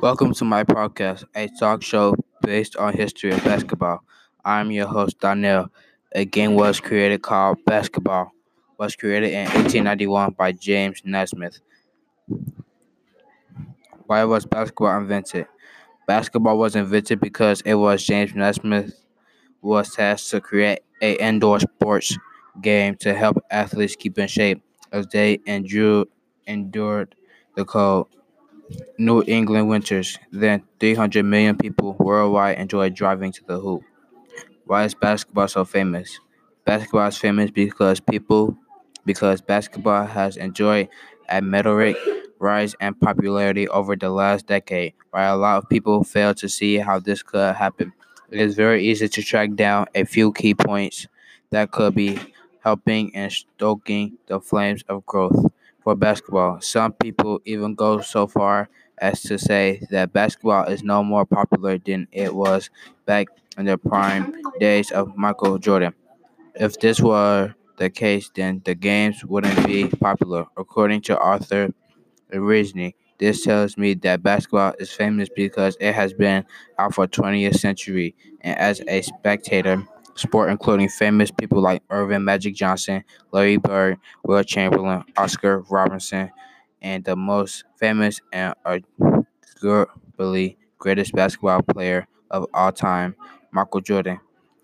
Welcome to my podcast, a talk show based on history of basketball. I'm your host Donnell. A game was created called basketball. Was created in 1891 by James Naismith. Why was basketball invented? Basketball was invented because it was James Naismith was tasked to create a indoor sports game to help athletes keep in shape as they endured endured the cold New England winters. Then 300 million people worldwide enjoy driving to the hoop. Why is basketball so famous? Basketball is famous because people because basketball has enjoyed a meteoric rise in popularity over the last decade. While a lot of people fail to see how this could happen, it is very easy to track down a few key points that could be helping and stoking the flames of growth for basketball. Some people even go so far as to say that basketball is no more popular than it was back in the prime days of Michael Jordan. If this were the case, then the games wouldn't be popular. According to Arthur Reasoning, this tells me that basketball is famous because it has been out for 20th century and as a spectator sport including famous people like Earvin Magic Johnson, Larry Bird, Wilt Chamberlain, Oscar Robertson, and the most famous and arguably greatest basketball player of all time, Michael Jordan.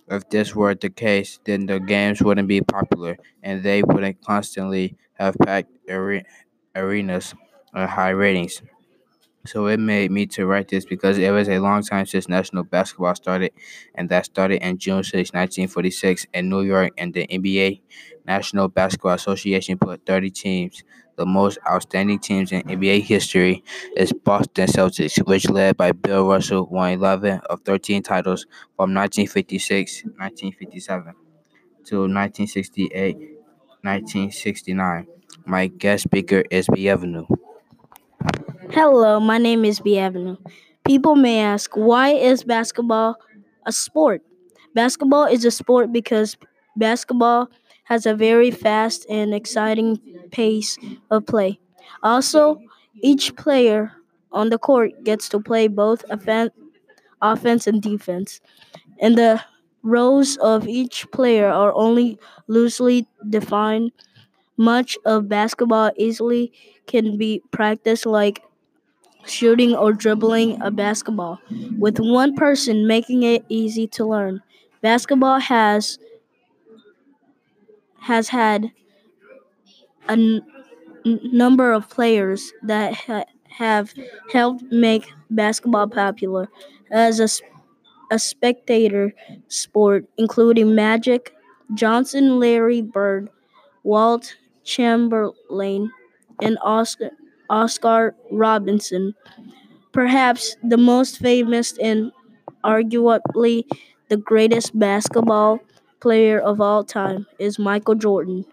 If this were the case, then the games wouldn't be popular and they wouldn't constantly have packed are- arenas and high ratings. So it made me to write this because it was a long time since national basketball started, and that started in June 6, 1946 in New York, and the NBA National Basketball Association put 30 teams. The most outstanding teams in NBA history is Boston Celtics, which led by Bill Russell won 11 of 13 titles from 1956 1957 to 1968 1969. My guest speaker is B. Hello, my name is B Avenue. People may ask, why is basketball a sport? Basketball is a sport because basketball has a very fast and exciting pace of play. Also, each player on the court gets to play both offen- offense and defense. And the roles of each player are only loosely defined. Much of basketball easily can be practiced like shooting or dribbling a basketball, with one person making it easy to learn. Basketball has has had a n- number of players that ha- have helped make basketball popular as a a spectator sport, including Magic Johnson, Larry Bird, Walt Chamberlain, and Oscar, Oscar Robinson. Perhaps the most famous and arguably the greatest basketball player of all time is Michael Jordan.